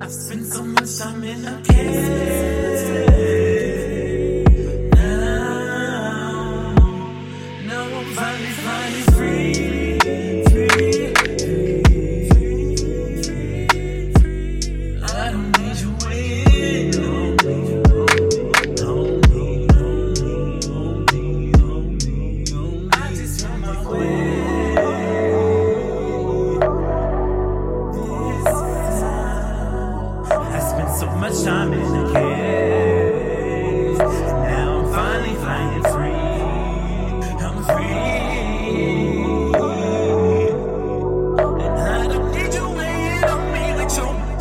I've spent so much time in a cage. much time in the cage. Now I'm finally flying free. I'm free. And I don't need you laying on me with your.